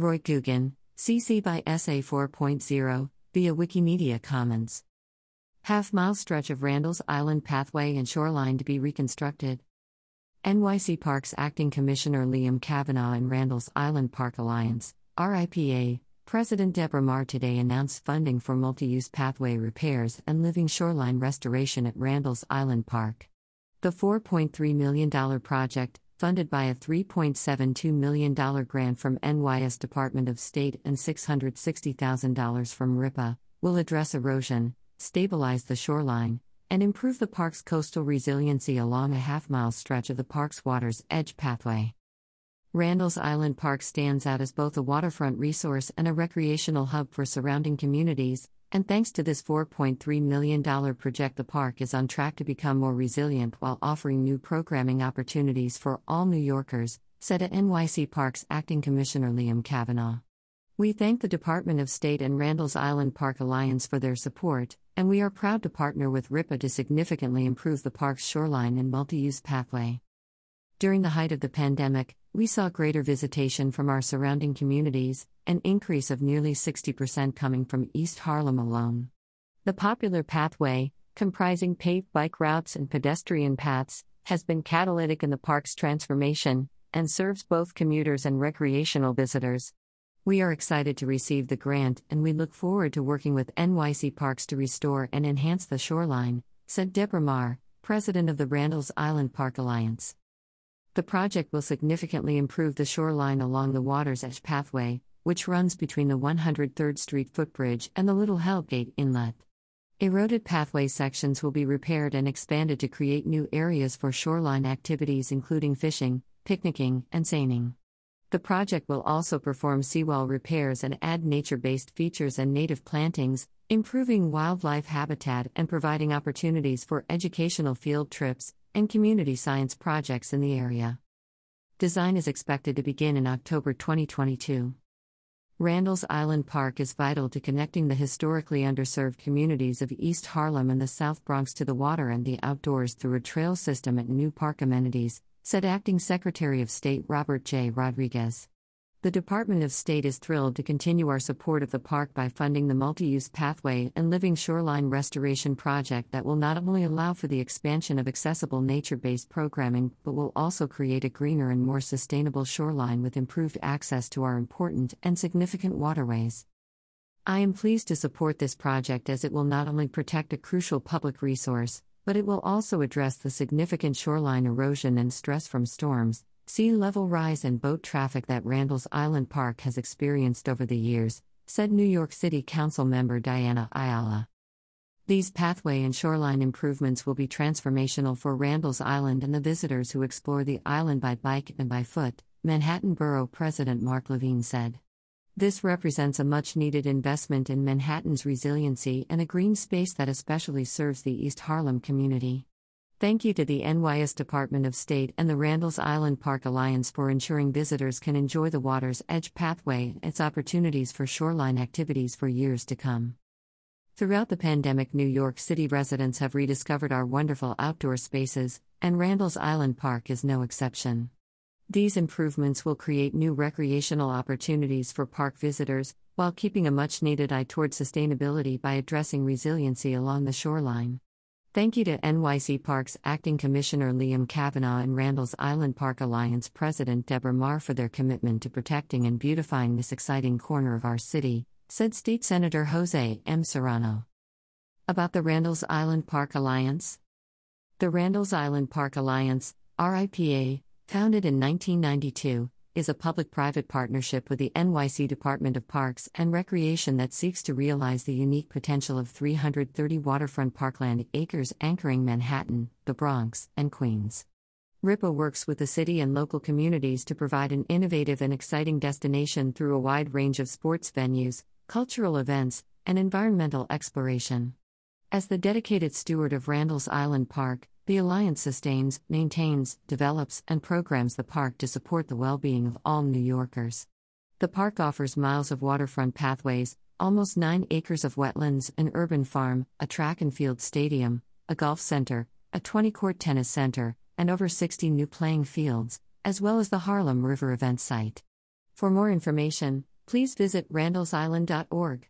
Roy Guggen, CC by SA 4.0, via Wikimedia Commons. Half mile stretch of Randall's Island pathway and shoreline to be reconstructed. NYC Parks Acting Commissioner Liam Kavanagh and Randall's Island Park Alliance, RIPA, President Deborah Maher today announced funding for multi use pathway repairs and living shoreline restoration at Randall's Island Park. The $4.3 million project, funded by a $3.72 million grant from NYS Department of State and $660,000 from RIPA, will address erosion, stabilize the shoreline, and improve the park's coastal resiliency along a half mile stretch of the park's water's edge pathway. Randall's Island Park stands out as both a waterfront resource and a recreational hub for surrounding communities, and thanks to this $4.3 million project, the park is on track to become more resilient while offering new programming opportunities for all New Yorkers, said NYC Parks Acting Commissioner Liam Kavanagh. We thank the Department of State and Randall's Island Park Alliance for their support, and we are proud to partner with RIPA to significantly improve the park's shoreline and multi use pathway. During the height of the pandemic, we saw greater visitation from our surrounding communities, an increase of nearly 60% coming from East Harlem alone. The popular pathway, comprising paved bike routes and pedestrian paths, has been catalytic in the park's transformation and serves both commuters and recreational visitors. We are excited to receive the grant and we look forward to working with NYC Parks to restore and enhance the shoreline, said Deborah Maher, president of the Randall's Island Park Alliance. The project will significantly improve the shoreline along the water's edge pathway, which runs between the 103rd Street footbridge and the Little Hellgate Inlet. Eroded pathway sections will be repaired and expanded to create new areas for shoreline activities including fishing, picnicking, and seining. The project will also perform seawall repairs and add nature based features and native plantings, improving wildlife habitat and providing opportunities for educational field trips and community science projects in the area. Design is expected to begin in October 2022. Randall's Island Park is vital to connecting the historically underserved communities of East Harlem and the South Bronx to the water and the outdoors through a trail system and new park amenities, said Acting Secretary of State Robert J. Rodriguez. The Department of State is thrilled to continue our support of the park by funding the multi use pathway and living shoreline restoration project that will not only allow for the expansion of accessible nature based programming but will also create a greener and more sustainable shoreline with improved access to our important and significant waterways. I am pleased to support this project as it will not only protect a crucial public resource, but it will also address the significant shoreline erosion and stress from storms, sea level rise, and boat traffic that Randall's Island Park has experienced over the years, said New York City Council member Diana Ayala. These pathway and shoreline improvements will be transformational for Randall's Island and the visitors who explore the island by bike and by foot, Manhattan Borough President Mark Levine said. This represents a much needed investment in Manhattan's resiliency and a green space that especially serves the East Harlem community. Thank you to the NYS Department of State and the Randall's Island Park Alliance for ensuring visitors can enjoy the water's edge pathway and its opportunities for shoreline activities for years to come. Throughout the pandemic, New York City residents have rediscovered our wonderful outdoor spaces, and Randall's Island Park is no exception. These improvements will create new recreational opportunities for park visitors, while keeping a much needed eye toward sustainability by addressing resiliency along the shoreline. Thank you to NYC Parks Acting Commissioner Liam Kavanagh and Randall's Island Park Alliance President Deborah Maher for their commitment to protecting and beautifying this exciting corner of our city, said State Senator Jose M. Serrano. About the Randall's Island Park Alliance The Randall's Island Park Alliance, RIPA, Founded in 1992, is a public private partnership with the NYC Department of Parks and Recreation that seeks to realize the unique potential of 330 waterfront parkland acres anchoring Manhattan, the Bronx, and Queens. RIPA works with the city and local communities to provide an innovative and exciting destination through a wide range of sports venues, cultural events, and environmental exploration. As the dedicated steward of Randall's Island Park, the Alliance sustains, maintains, develops, and programs the park to support the well being of all New Yorkers. The park offers miles of waterfront pathways, almost 9 acres of wetlands, an urban farm, a track and field stadium, a golf center, a 20 court tennis center, and over 60 new playing fields, as well as the Harlem River event site. For more information, please visit randallsisland.org.